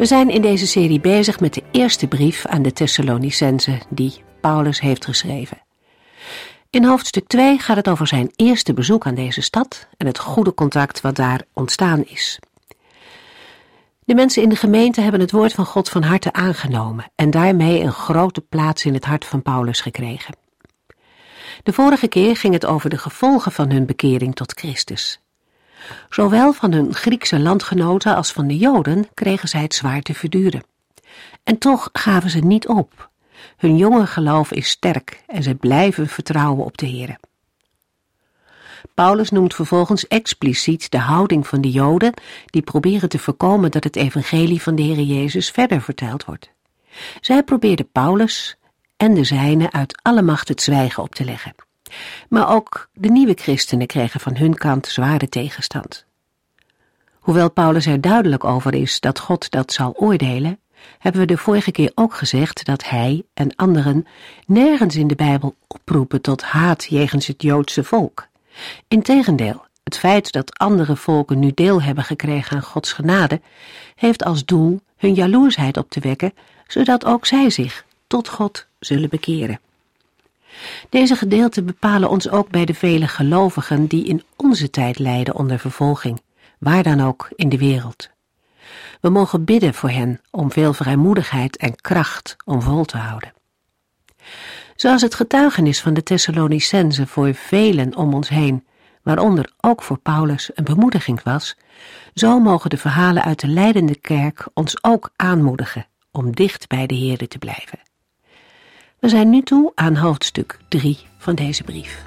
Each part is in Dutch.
We zijn in deze serie bezig met de eerste brief aan de Thessalonicenzen die Paulus heeft geschreven. In hoofdstuk 2 gaat het over zijn eerste bezoek aan deze stad en het goede contact wat daar ontstaan is. De mensen in de gemeente hebben het woord van God van harte aangenomen en daarmee een grote plaats in het hart van Paulus gekregen. De vorige keer ging het over de gevolgen van hun bekering tot Christus. Zowel van hun Griekse landgenoten als van de Joden kregen zij het zwaar te verduren. En toch gaven ze niet op. Hun jonge geloof is sterk en zij blijven vertrouwen op de Heer. Paulus noemt vervolgens expliciet de houding van de Joden die proberen te voorkomen dat het evangelie van de Heer Jezus verder verteld wordt. Zij probeerden Paulus en de zijnen uit alle macht het zwijgen op te leggen. Maar ook de nieuwe christenen kregen van hun kant zware tegenstand. Hoewel Paulus er duidelijk over is dat God dat zal oordelen, hebben we de vorige keer ook gezegd dat hij en anderen nergens in de Bijbel oproepen tot haat jegens het Joodse volk. Integendeel, het feit dat andere volken nu deel hebben gekregen aan Gods genade, heeft als doel hun jaloersheid op te wekken, zodat ook zij zich tot God zullen bekeren. Deze gedeelten bepalen ons ook bij de vele gelovigen die in onze tijd lijden onder vervolging, waar dan ook in de wereld. We mogen bidden voor hen om veel vrijmoedigheid en kracht om vol te houden. Zoals het getuigenis van de Thessalonicenzen voor velen om ons heen, waaronder ook voor Paulus een bemoediging was, zo mogen de verhalen uit de leidende kerk ons ook aanmoedigen om dicht bij de Heerde te blijven. We zijn nu toe aan hoofdstuk 3 van deze brief.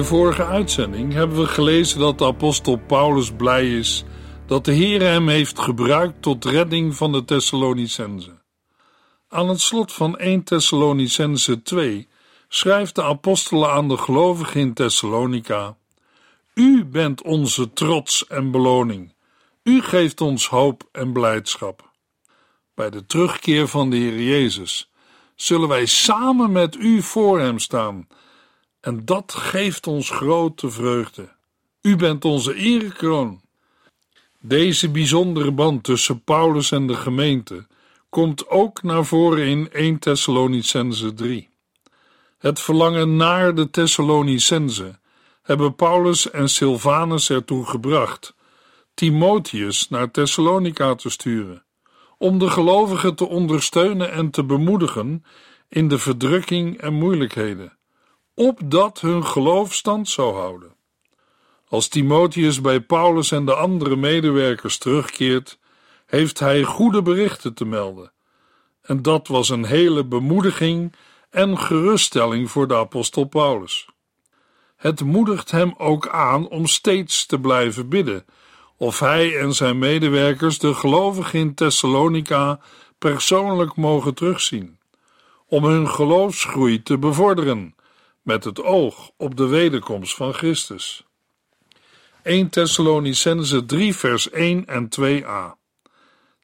De vorige uitzending hebben we gelezen dat de apostel Paulus blij is dat de Heer hem heeft gebruikt tot redding van de Thessalonicenzen. Aan het slot van 1 Thessalonicense 2 schrijft de apostel aan de gelovigen in Thessalonica: U bent onze trots en beloning. U geeft ons hoop en blijdschap. Bij de terugkeer van de Heer Jezus zullen wij samen met u voor hem staan en dat geeft ons grote vreugde. U bent onze erekroon. Deze bijzondere band tussen Paulus en de gemeente komt ook naar voren in 1 Thessalonicense 3. Het verlangen naar de Thessalonicense hebben Paulus en Silvanus ertoe gebracht Timotheus naar Thessalonica te sturen, om de gelovigen te ondersteunen en te bemoedigen in de verdrukking en moeilijkheden opdat hun geloof stand zou houden. Als Timotheus bij Paulus en de andere medewerkers terugkeert, heeft hij goede berichten te melden. En dat was een hele bemoediging en geruststelling voor de apostel Paulus. Het moedigt hem ook aan om steeds te blijven bidden, of hij en zijn medewerkers de gelovigen in Thessalonica persoonlijk mogen terugzien, om hun geloofsgroei te bevorderen met het oog op de wederkomst van Christus. 1 Thessalonicense 3 vers 1 en 2a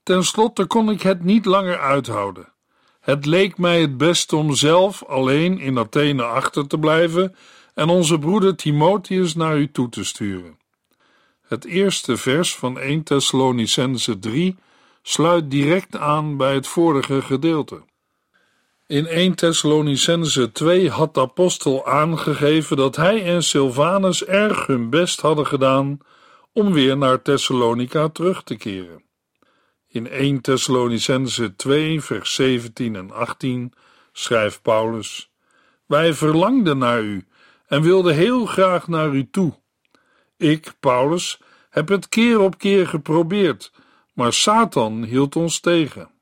Ten slotte kon ik het niet langer uithouden. Het leek mij het beste om zelf alleen in Athene achter te blijven en onze broeder Timotheus naar u toe te sturen. Het eerste vers van 1 Thessalonicense 3 sluit direct aan bij het vorige gedeelte. In 1 Thessalonicense 2 had de apostel aangegeven dat hij en Silvanus erg hun best hadden gedaan om weer naar Thessalonica terug te keren. In 1 Thessalonicense 2 vers 17 en 18 schrijft Paulus: Wij verlangden naar u en wilden heel graag naar u toe. Ik, Paulus, heb het keer op keer geprobeerd, maar Satan hield ons tegen.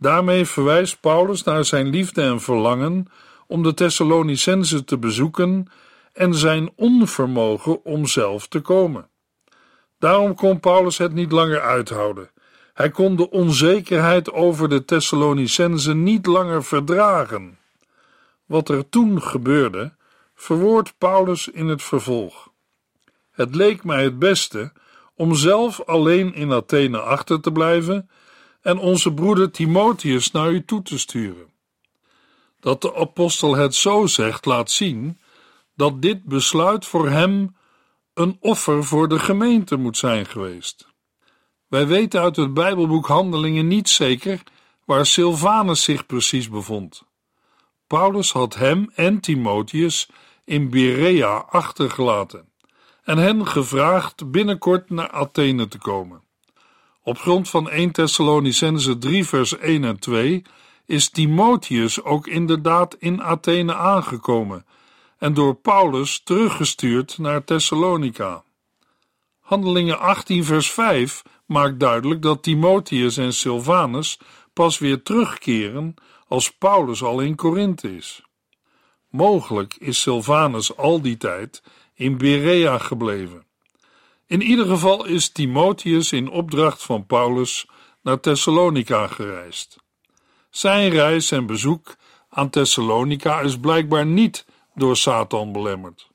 Daarmee verwijst Paulus naar zijn liefde en verlangen om de Thessalonicense te bezoeken en zijn onvermogen om zelf te komen. Daarom kon Paulus het niet langer uithouden. Hij kon de onzekerheid over de Thessalonicense niet langer verdragen. Wat er toen gebeurde, verwoordt Paulus in het vervolg. Het leek mij het beste om zelf alleen in Athene achter te blijven en onze broeder Timotheus naar u toe te sturen. Dat de apostel het zo zegt, laat zien dat dit besluit voor hem een offer voor de gemeente moet zijn geweest. Wij weten uit het Bijbelboek Handelingen niet zeker waar Silvanus zich precies bevond. Paulus had hem en Timotheus in Berea achtergelaten en hen gevraagd binnenkort naar Athene te komen. Op grond van 1 Thessalonicense 3 vers 1 en 2 is Timotheus ook inderdaad in Athene aangekomen en door Paulus teruggestuurd naar Thessalonica. Handelingen 18 vers 5 maakt duidelijk dat Timotheus en Silvanus pas weer terugkeren als Paulus al in Korinthe is. Mogelijk is Silvanus al die tijd in Berea gebleven. In ieder geval is Timotheus in opdracht van Paulus naar Thessalonica gereisd. Zijn reis en bezoek aan Thessalonica is blijkbaar niet door Satan belemmerd.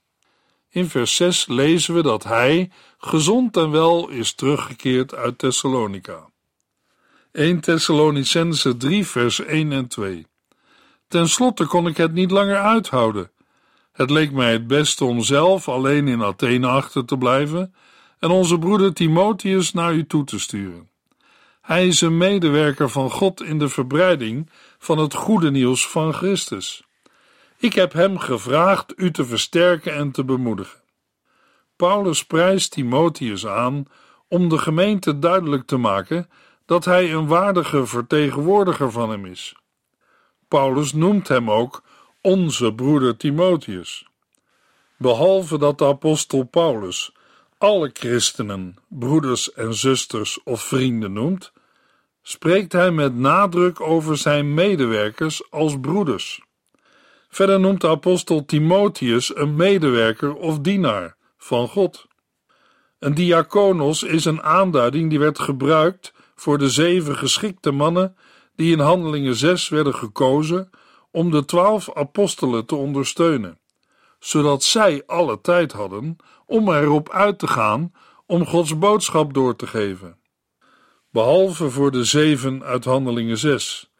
In vers 6 lezen we dat hij gezond en wel is teruggekeerd uit Thessalonica. 1 Thessalonicense 3 vers 1 en 2 Ten slotte kon ik het niet langer uithouden. Het leek mij het beste om zelf alleen in Athene achter te blijven en onze broeder Timotheus naar u toe te sturen. Hij is een medewerker van God in de verbreiding van het goede nieuws van Christus. Ik heb hem gevraagd u te versterken en te bemoedigen. Paulus prijst Timotheus aan om de gemeente duidelijk te maken dat hij een waardige vertegenwoordiger van hem is. Paulus noemt hem ook onze broeder Timotheus. Behalve dat de apostel Paulus alle christenen broeders en zusters of vrienden noemt, spreekt hij met nadruk over zijn medewerkers als broeders. Verder noemt de apostel Timotheus een medewerker of dienaar van God. Een diakonos is een aanduiding die werd gebruikt voor de zeven geschikte mannen die in Handelingen 6 werden gekozen om de twaalf apostelen te ondersteunen, zodat zij alle tijd hadden om erop uit te gaan om Gods boodschap door te geven. Behalve voor de zeven uit Handelingen 6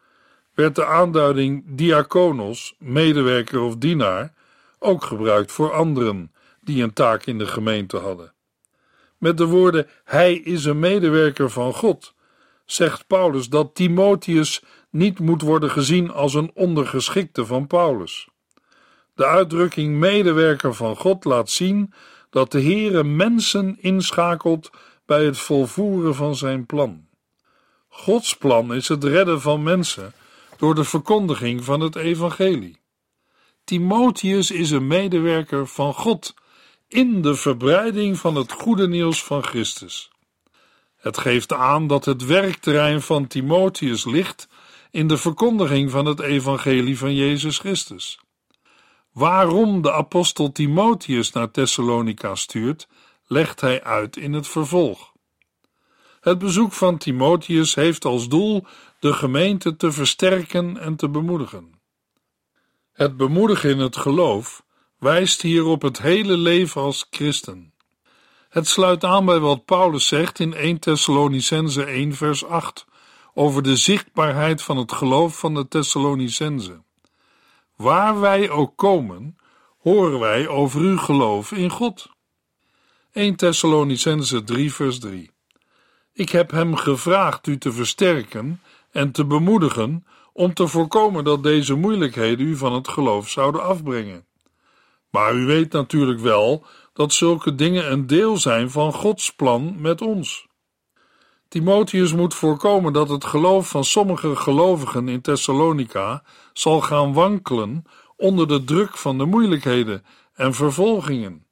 werd de aanduiding diakonos, medewerker of dienaar, ook gebruikt voor anderen die een taak in de gemeente hadden. Met de woorden Hij is een medewerker van God, zegt Paulus dat Timotheus niet moet worden gezien als een ondergeschikte van Paulus. De uitdrukking medewerker van God laat zien dat de Heere mensen inschakelt bij het volvoeren van zijn plan. Gods plan is het redden van mensen door de verkondiging van het evangelie. Timotheus is een medewerker van God in de verbreiding van het goede nieuws van Christus. Het geeft aan dat het werkterrein van Timotheus ligt in de verkondiging van het evangelie van Jezus Christus. Waarom de apostel Timotheus naar Thessalonica stuurt, legt hij uit in het vervolg. Het bezoek van Timotheus heeft als doel de gemeente te versterken en te bemoedigen. Het bemoedigen in het geloof wijst hier op het hele leven als christen. Het sluit aan bij wat Paulus zegt in 1 Thessalonicense 1 vers 8 over de zichtbaarheid van het geloof van de Thessalonicense. Waar wij ook komen, horen wij over uw geloof in God. 1 Thessalonicense 3 vers 3 Ik heb hem gevraagd u te versterken en te bemoedigen om te voorkomen dat deze moeilijkheden u van het geloof zouden afbrengen. Maar u weet natuurlijk wel dat zulke dingen een deel zijn van Gods plan met ons. Timotheus moet voorkomen dat het geloof van sommige gelovigen in Thessalonica zal gaan wankelen onder de druk van de moeilijkheden en vervolgingen.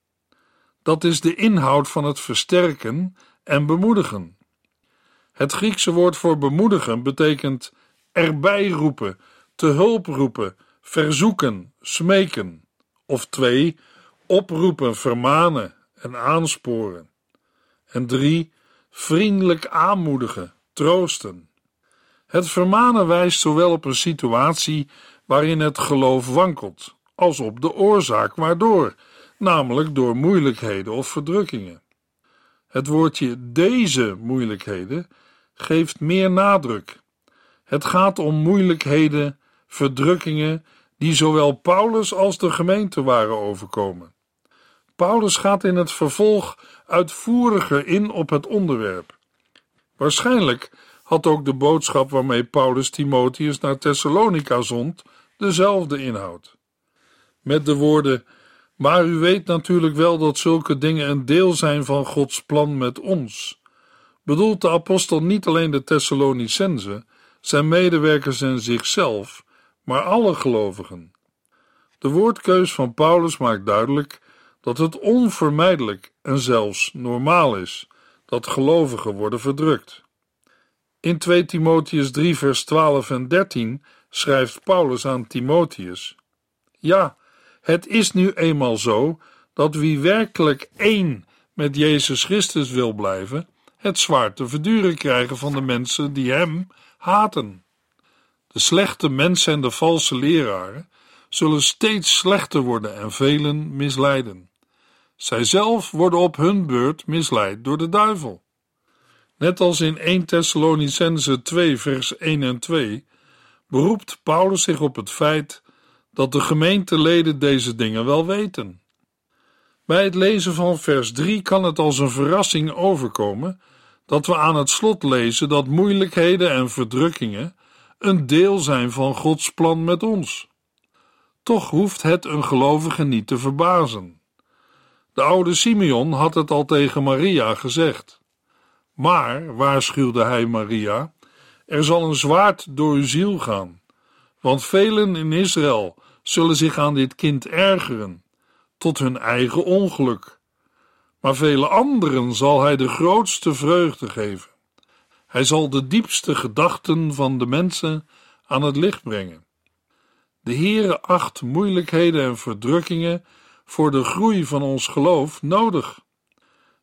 Dat is de inhoud van het versterken en bemoedigen. Het Griekse woord voor bemoedigen betekent erbij roepen, te hulp roepen, verzoeken, smeken. Of twee, oproepen, vermanen en aansporen. En drie, vriendelijk aanmoedigen, troosten. Het vermanen wijst zowel op een situatie waarin het geloof wankelt, als op de oorzaak waardoor, namelijk door moeilijkheden of verdrukkingen. Het woordje deze moeilijkheden geeft meer nadruk. Het gaat om moeilijkheden, verdrukkingen die zowel Paulus als de gemeente waren overkomen. Paulus gaat in het vervolg uitvoeriger in op het onderwerp. Waarschijnlijk had ook de boodschap waarmee Paulus Timotheus naar Thessalonica zond dezelfde inhoud. Met de woorden: Maar u weet natuurlijk wel dat zulke dingen een deel zijn van Gods plan met ons. Bedoelt de apostel niet alleen de Thessalonicenzen, zijn medewerkers en zichzelf, maar alle gelovigen. De woordkeus van Paulus maakt duidelijk dat het onvermijdelijk en zelfs normaal is dat gelovigen worden verdrukt. In 2 Timotheus 3, vers 12 en 13 schrijft Paulus aan Timotheus: Ja, het is nu eenmaal zo dat wie werkelijk één met Jezus Christus wil blijven, het zwaar te verduren krijgen van de mensen die hem haten. De slechte mensen en de valse leraren zullen steeds slechter worden en velen misleiden. Zij zelf worden op hun beurt misleid door de duivel. Net als in 1 Thessalonicense 2 vers 1 en 2 beroept Paulus zich op het feit dat de gemeenteleden deze dingen wel weten. Bij het lezen van vers 3 kan het als een verrassing overkomen dat we aan het slot lezen dat moeilijkheden en verdrukkingen een deel zijn van Gods plan met ons. Toch hoeft het een gelovige niet te verbazen. De oude Simeon had het al tegen Maria gezegd. Maar, waarschuwde hij Maria, er zal een zwaard door uw ziel gaan, want velen in Israël zullen zich aan dit kind ergeren, tot hun eigen ongeluk. Maar vele anderen zal hij de grootste vreugde geven. Hij zal de diepste gedachten van de mensen aan het licht brengen. De Heere acht moeilijkheden en verdrukkingen voor de groei van ons geloof nodig.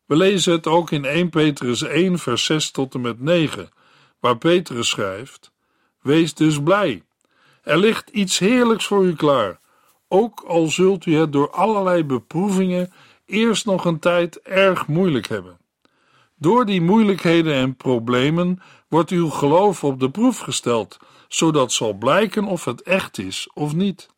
We lezen het ook in 1 Petrus 1, vers 6 tot en met 9, waar Petrus schrijft: Wees dus blij. Er ligt iets heerlijks voor u klaar, ook al zult u het door allerlei beproevingen eerst nog een tijd erg moeilijk hebben. Door die moeilijkheden en problemen wordt uw geloof op de proef gesteld, zodat zal blijken of het echt is of niet.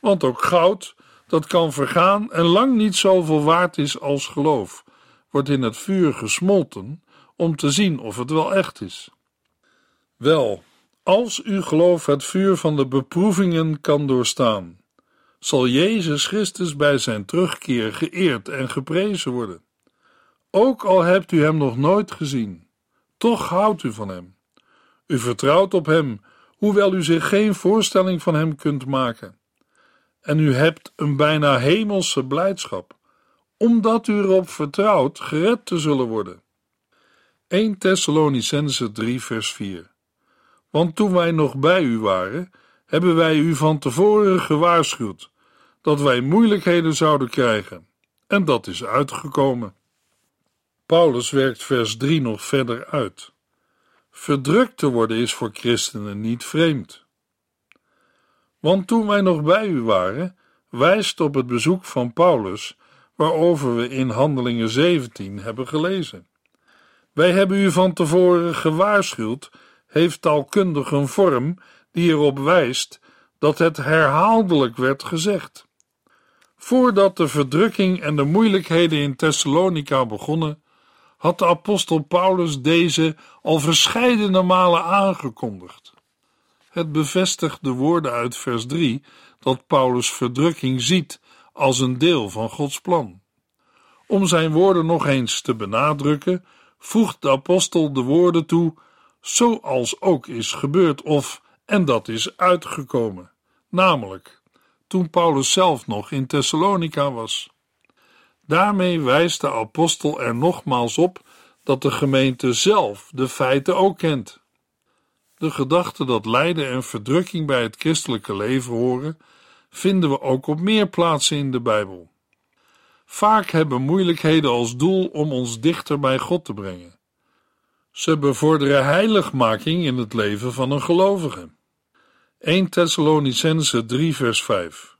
Want ook goud, dat kan vergaan en lang niet zoveel waard is als geloof, wordt in het vuur gesmolten om te zien of het wel echt is. Wel, als uw geloof het vuur van de beproevingen kan doorstaan, zal Jezus Christus bij zijn terugkeer geëerd en geprezen worden. Ook al hebt u hem nog nooit gezien, toch houdt u van hem. U vertrouwt op hem, hoewel u zich geen voorstelling van hem kunt maken. En u hebt een bijna hemelse blijdschap, omdat u erop vertrouwt gered te zullen worden. 1 Thessalonicense 3 vers 4 Want toen wij nog bij u waren, hebben wij u van tevoren gewaarschuwd dat wij moeilijkheden zouden krijgen, en dat is uitgekomen. Paulus werkt vers 3 nog verder uit. Verdrukt te worden is voor christenen niet vreemd. Want toen wij nog bij u waren, wijst op het bezoek van Paulus, waarover we in Handelingen 17 hebben gelezen. Wij hebben u van tevoren gewaarschuwd, heeft taalkundig een vorm die erop wijst dat het herhaaldelijk werd gezegd. Voordat de verdrukking en de moeilijkheden in Thessalonica begonnen, had de apostel Paulus deze al verscheidene malen aangekondigd. Het bevestigt de woorden uit vers 3 dat Paulus verdrukking ziet als een deel van Gods plan. Om zijn woorden nog eens te benadrukken, voegt de apostel de woorden toe, zoals ook is gebeurd of en dat is uitgekomen, namelijk toen Paulus zelf nog in Thessalonica was. Daarmee wijst de apostel er nogmaals op dat de gemeente zelf de feiten ook kent. De gedachte dat lijden en verdrukking bij het christelijke leven horen, vinden we ook op meer plaatsen in de Bijbel. Vaak hebben moeilijkheden als doel om ons dichter bij God te brengen. Ze bevorderen heiligmaking in het leven van een gelovige. 1 Thessalonicense 3 vers 5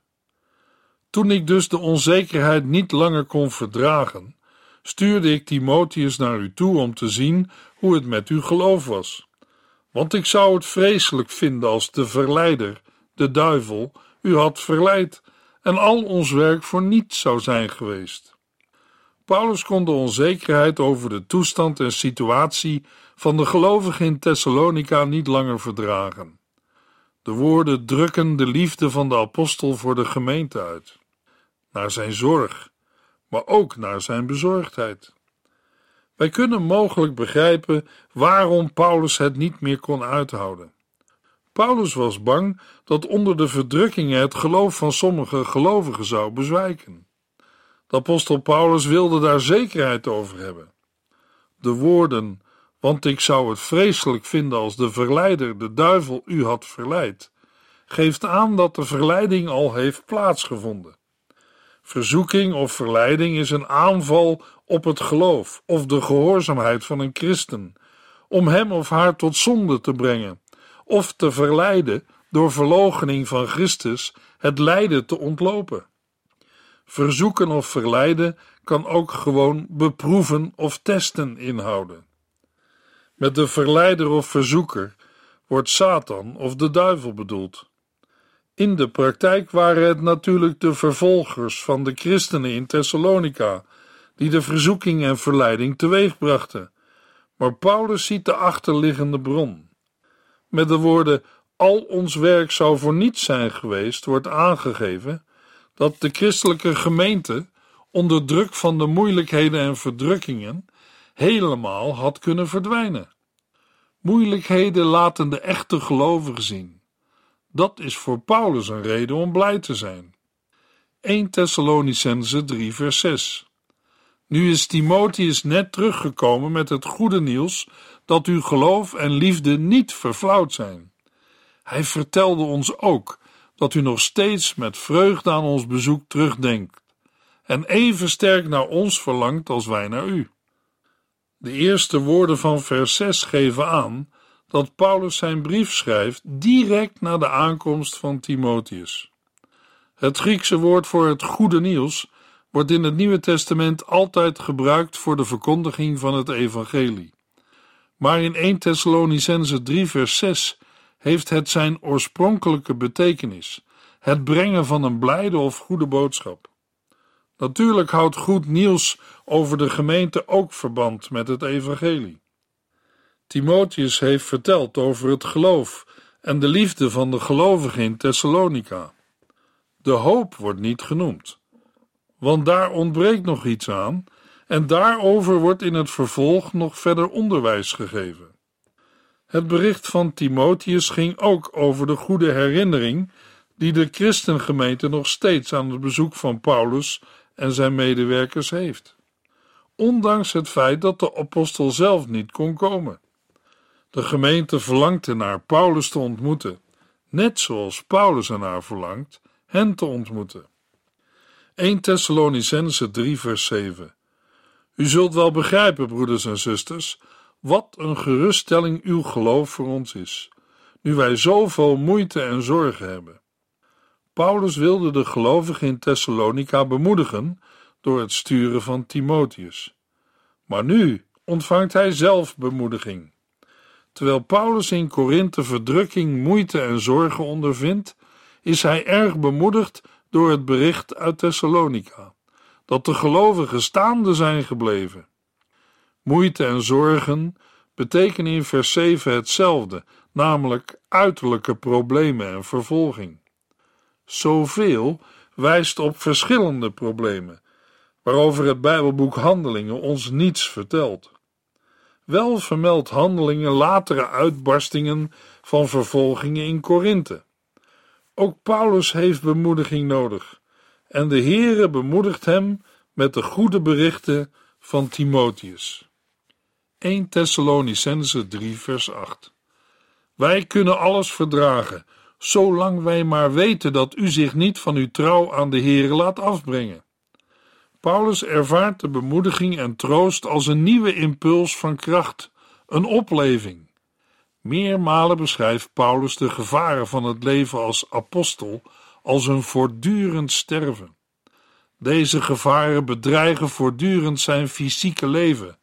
Toen ik dus de onzekerheid niet langer kon verdragen, stuurde ik Timotheus naar u toe om te zien hoe het met uw geloof was. Want ik zou het vreselijk vinden als de verleider, de duivel, u had verleid en al ons werk voor niets zou zijn geweest. Paulus kon de onzekerheid over de toestand en situatie van de gelovigen in Thessalonica niet langer verdragen. De woorden drukken de liefde van de apostel voor de gemeente uit, naar zijn zorg, maar ook naar zijn bezorgdheid. Wij kunnen mogelijk begrijpen waarom Paulus het niet meer kon uithouden. Paulus was bang dat onder de verdrukkingen het geloof van sommige gelovigen zou bezwijken. De apostel Paulus wilde daar zekerheid over hebben. De woorden, want ik zou het vreselijk vinden als de verleider, de duivel, u had verleid, geeft aan dat de verleiding al heeft plaatsgevonden. Verzoeking of verleiding is een aanval op het geloof of de gehoorzaamheid van een christen, om hem of haar tot zonde te brengen of te verleiden door verloochening van Christus het lijden te ontlopen. Verzoeken of verleiden kan ook gewoon beproeven of testen inhouden. Met de verleider of verzoeker wordt Satan of de duivel bedoeld. In de praktijk waren het natuurlijk de vervolgers van de christenen in Thessalonica die de verzoeking en verleiding teweegbrachten. Maar Paulus ziet de achterliggende bron. Met de woorden al ons werk zou voor niets zijn geweest, wordt aangegeven dat de christelijke gemeente onder druk van de moeilijkheden en verdrukkingen helemaal had kunnen verdwijnen. Moeilijkheden laten de echte gelovigen zien. Dat is voor Paulus een reden om blij te zijn. 1 Thessalonicense 3 vers 6 Nu is Timotheus net teruggekomen met het goede nieuws dat uw geloof en liefde niet verflauwd zijn. Hij vertelde ons ook dat u nog steeds met vreugde aan ons bezoek terugdenkt en even sterk naar ons verlangt als wij naar u. De eerste woorden van vers 6 geven aan dat Paulus zijn brief schrijft direct na de aankomst van Timotheus. Het Griekse woord voor het goede nieuws wordt in het Nieuwe Testament altijd gebruikt voor de verkondiging van het evangelie. Maar in 1 Thessalonicense 3 vers 6 heeft het zijn oorspronkelijke betekenis, het brengen van een blijde of goede boodschap. Natuurlijk houdt goed nieuws over de gemeente ook verband met het evangelie. Timotheus heeft verteld over het geloof en de liefde van de gelovigen in Thessalonica. De hoop wordt niet genoemd, want daar ontbreekt nog iets aan en daarover wordt in het vervolg nog verder onderwijs gegeven. Het bericht van Timotheus ging ook over de goede herinnering die de christengemeente nog steeds aan het bezoek van Paulus en zijn medewerkers heeft, ondanks het feit dat de apostel zelf niet kon komen. De gemeente verlangte naar Paulus te ontmoeten, net zoals Paulus ernaar verlangt hen te ontmoeten. 1 Thessalonicense 3 vers 7 u zult wel begrijpen, broeders en zusters, wat een geruststelling uw geloof voor ons is, nu wij zoveel moeite en zorgen hebben. Paulus wilde de gelovigen in Thessalonica bemoedigen door het sturen van Timotheus. Maar nu ontvangt hij zelf bemoediging. Terwijl Paulus in Korinthe verdrukking, moeite en zorgen ondervindt, is hij erg bemoedigd door het bericht uit Thessalonica dat de gelovigen staande zijn gebleven. moeite en zorgen betekenen in vers 7 hetzelfde, namelijk uiterlijke problemen en vervolging. Zoveel wijst op verschillende problemen, waarover het Bijbelboek Handelingen ons niets vertelt. Wel vermeldt Handelingen latere uitbarstingen van vervolgingen in Korinthe. Ook Paulus heeft bemoediging nodig, en de Heere bemoedigt hem met de goede berichten van Timotheus. 1 Thessalonicense 3 vers 8 Wij kunnen alles verdragen, zolang wij maar weten dat u zich niet van uw trouw aan de Heere laat afbrengen. Paulus ervaart de bemoediging en troost als een nieuwe impuls van kracht, een opleving. Meermalen beschrijft Paulus de gevaren van het leven als apostel als een voortdurend sterven. Deze gevaren bedreigen voortdurend zijn fysieke leven,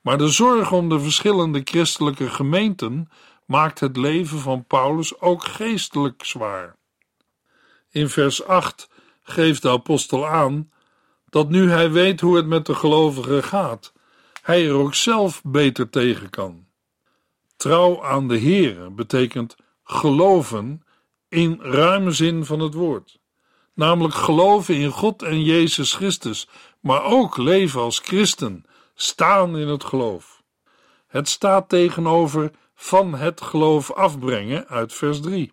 maar de zorg om de verschillende christelijke gemeenten maakt het leven van Paulus ook geestelijk zwaar. In vers 8 geeft de apostel aan dat nu hij weet hoe het met de gelovigen gaat, hij er ook zelf beter tegen kan. Trouw aan de Heere betekent geloven in ruime zin van het woord. Namelijk geloven in God en Jezus Christus, maar ook leven als christen, staan in het geloof. Het staat tegenover van het geloof afbrengen uit vers 3.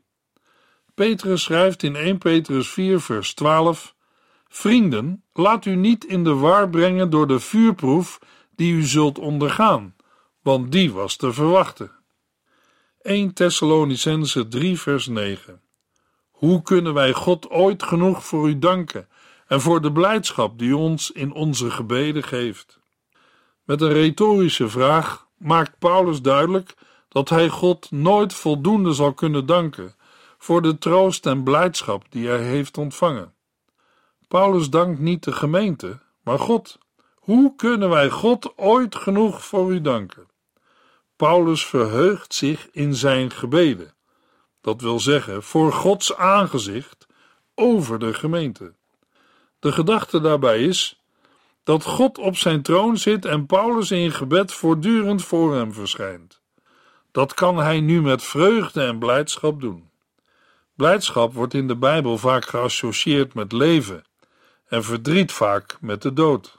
Petrus schrijft in 1 Petrus 4, vers 12: Vrienden, laat u niet in de war brengen door de vuurproef die u zult ondergaan, want die was te verwachten. 1 Thessalonicense 3, vers 9. Hoe kunnen wij God ooit genoeg voor u danken en voor de blijdschap die ons in onze gebeden geeft? Met een retorische vraag maakt Paulus duidelijk dat hij God nooit voldoende zal kunnen danken voor de troost en blijdschap die hij heeft ontvangen. Paulus dankt niet de gemeente, maar God. Hoe kunnen wij God ooit genoeg voor u danken? Paulus verheugt zich in zijn gebeden, dat wil zeggen voor Gods aangezicht over de gemeente. De gedachte daarbij is dat God op zijn troon zit en Paulus in gebed voortdurend voor hem verschijnt. Dat kan hij nu met vreugde en blijdschap doen. Blijdschap wordt in de Bijbel vaak geassocieerd met leven en verdriet vaak met de dood.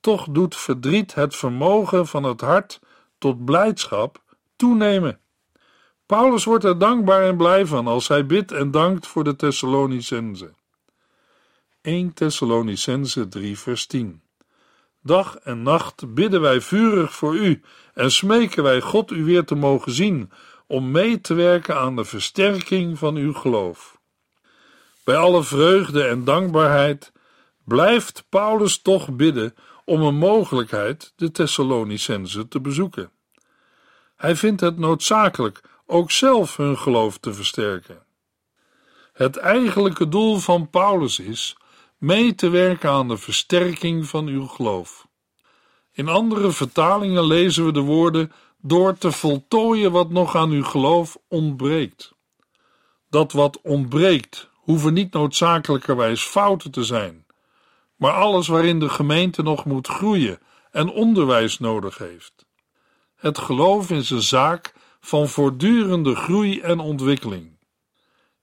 Toch doet verdriet het vermogen van het hart tot blijdschap toenemen. Paulus wordt er dankbaar en blij van als hij bidt en dankt voor de Thessalonicense. 1 Thessalonicense 3 vers 10 Dag en nacht bidden wij vurig voor u en smeken wij God u weer te mogen zien om mee te werken aan de versterking van uw geloof. Bij alle vreugde en dankbaarheid blijft Paulus toch bidden om een mogelijkheid de Thessalonicense te bezoeken. Hij vindt het noodzakelijk ook zelf hun geloof te versterken. Het eigenlijke doel van Paulus is mee te werken aan de versterking van uw geloof. In andere vertalingen lezen we de woorden door te voltooien wat nog aan uw geloof ontbreekt. Dat wat ontbreekt hoeven niet noodzakelijkerwijs fouten te zijn, maar alles waarin de gemeente nog moet groeien en onderwijs nodig heeft. Het geloof is een zaak van voortdurende groei en ontwikkeling.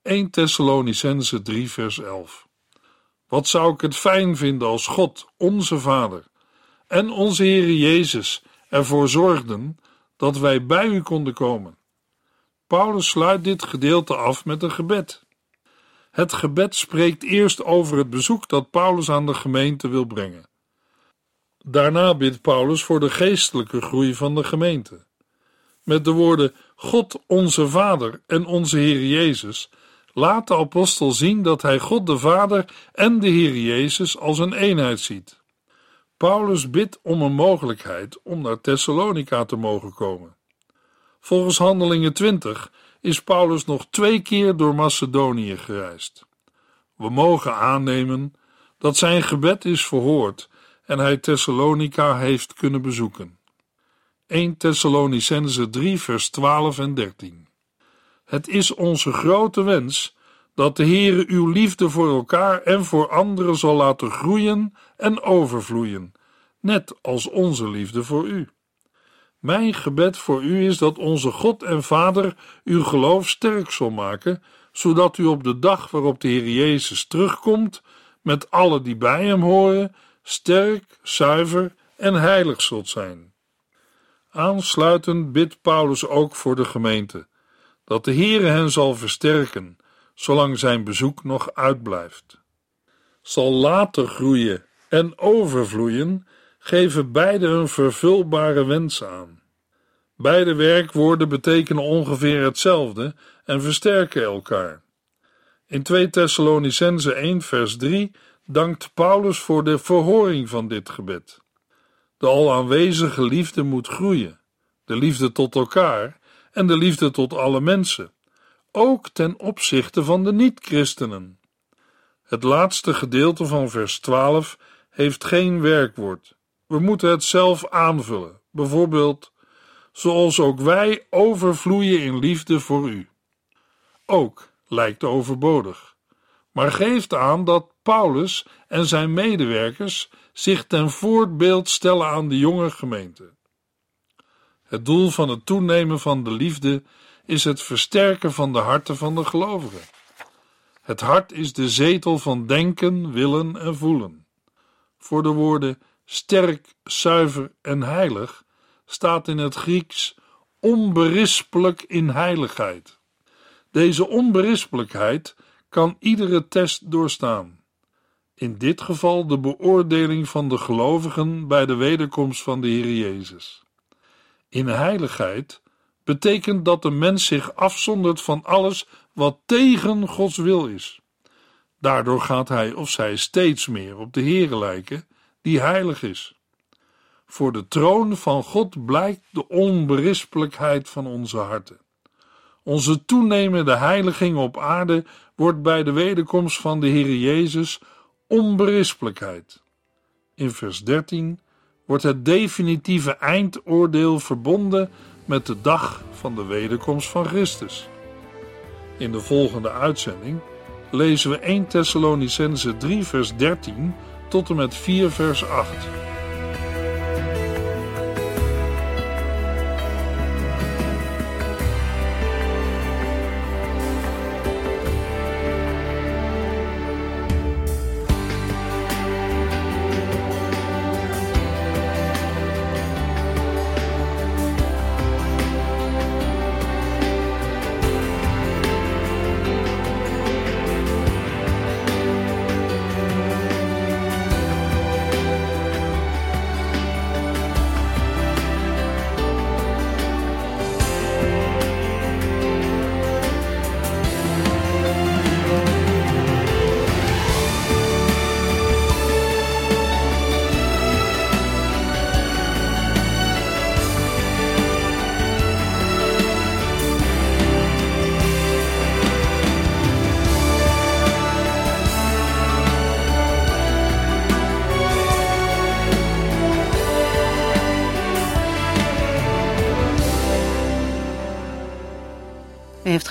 1 Thessalonicense 3 vers 11 Wat zou ik het fijn vinden als God, onze Vader, en onze Heere Jezus ervoor zorgden dat wij bij u konden komen. Paulus sluit dit gedeelte af met een gebed. Het gebed spreekt eerst over het bezoek dat Paulus aan de gemeente wil brengen. Daarna bidt Paulus voor de geestelijke groei van de gemeente. Met de woorden God onze Vader en onze Heer Jezus laat de apostel zien dat hij God de Vader en de Heer Jezus als een eenheid ziet. Paulus bidt om een mogelijkheid om naar Thessalonica te mogen komen. Volgens Handelingen 20 is Paulus nog twee keer door Macedonië gereisd. We mogen aannemen dat zijn gebed is verhoord en hij Thessalonica heeft kunnen bezoeken. 1 Thessalonicense 3 vers 12 en 13 Het is onze grote wens dat de Heere uw liefde voor elkaar en voor anderen zal laten groeien en overvloeien, net als onze liefde voor u. Mijn gebed voor u is dat onze God en Vader uw geloof sterk zal maken, zodat u op de dag waarop de Heer Jezus terugkomt, met alle die bij hem horen, sterk, zuiver en heilig zult zijn. Aansluitend bidt Paulus ook voor de gemeente, dat de Heere hen zal versterken, zolang zijn bezoek nog uitblijft. Zal later groeien en overvloeien, geven beide een vervulbare wens aan. Beide werkwoorden betekenen ongeveer hetzelfde en versterken elkaar. In 2 Thessalonicense 1 vers 3 dankt Paulus voor de verhoring van dit gebed. De al aanwezige liefde moet groeien, de liefde tot elkaar en de liefde tot alle mensen, ook ten opzichte van de niet-christenen. Het laatste gedeelte van vers 12 heeft geen werkwoord. We moeten het zelf aanvullen, bijvoorbeeld, zoals ook wij overvloeien in liefde voor u. Ook lijkt overbodig, maar geeft aan dat Paulus en zijn medewerkers zich ten voorbeeld stellen aan de jonge gemeente. Het doel van het toenemen van de liefde is het versterken van de harten van de gelovigen. Het hart is de zetel van denken, willen en voelen. Voor de woorden sterk, zuiver en heilig staat in het Grieks onberispelijk in heiligheid. Deze onberispelijkheid kan iedere test doorstaan. In dit geval de beoordeling van de gelovigen bij de wederkomst van de Heer Jezus. In heiligheid betekent dat de mens zich afzondert van alles wat tegen Gods wil is. Daardoor gaat hij of zij steeds meer op de Heer lijken, die heilig is. Voor de troon van God blijkt de onberispelijkheid van onze harten. Onze toenemende heiliging op aarde wordt bij de wederkomst van de Heer Jezus onberispelijkheid. In vers 13 wordt het definitieve eindoordeel verbonden met de dag van de wederkomst van Christus. In de volgende uitzending lezen we 1 Thessalonicense 3 vers 13 tot en met 4 vers 8.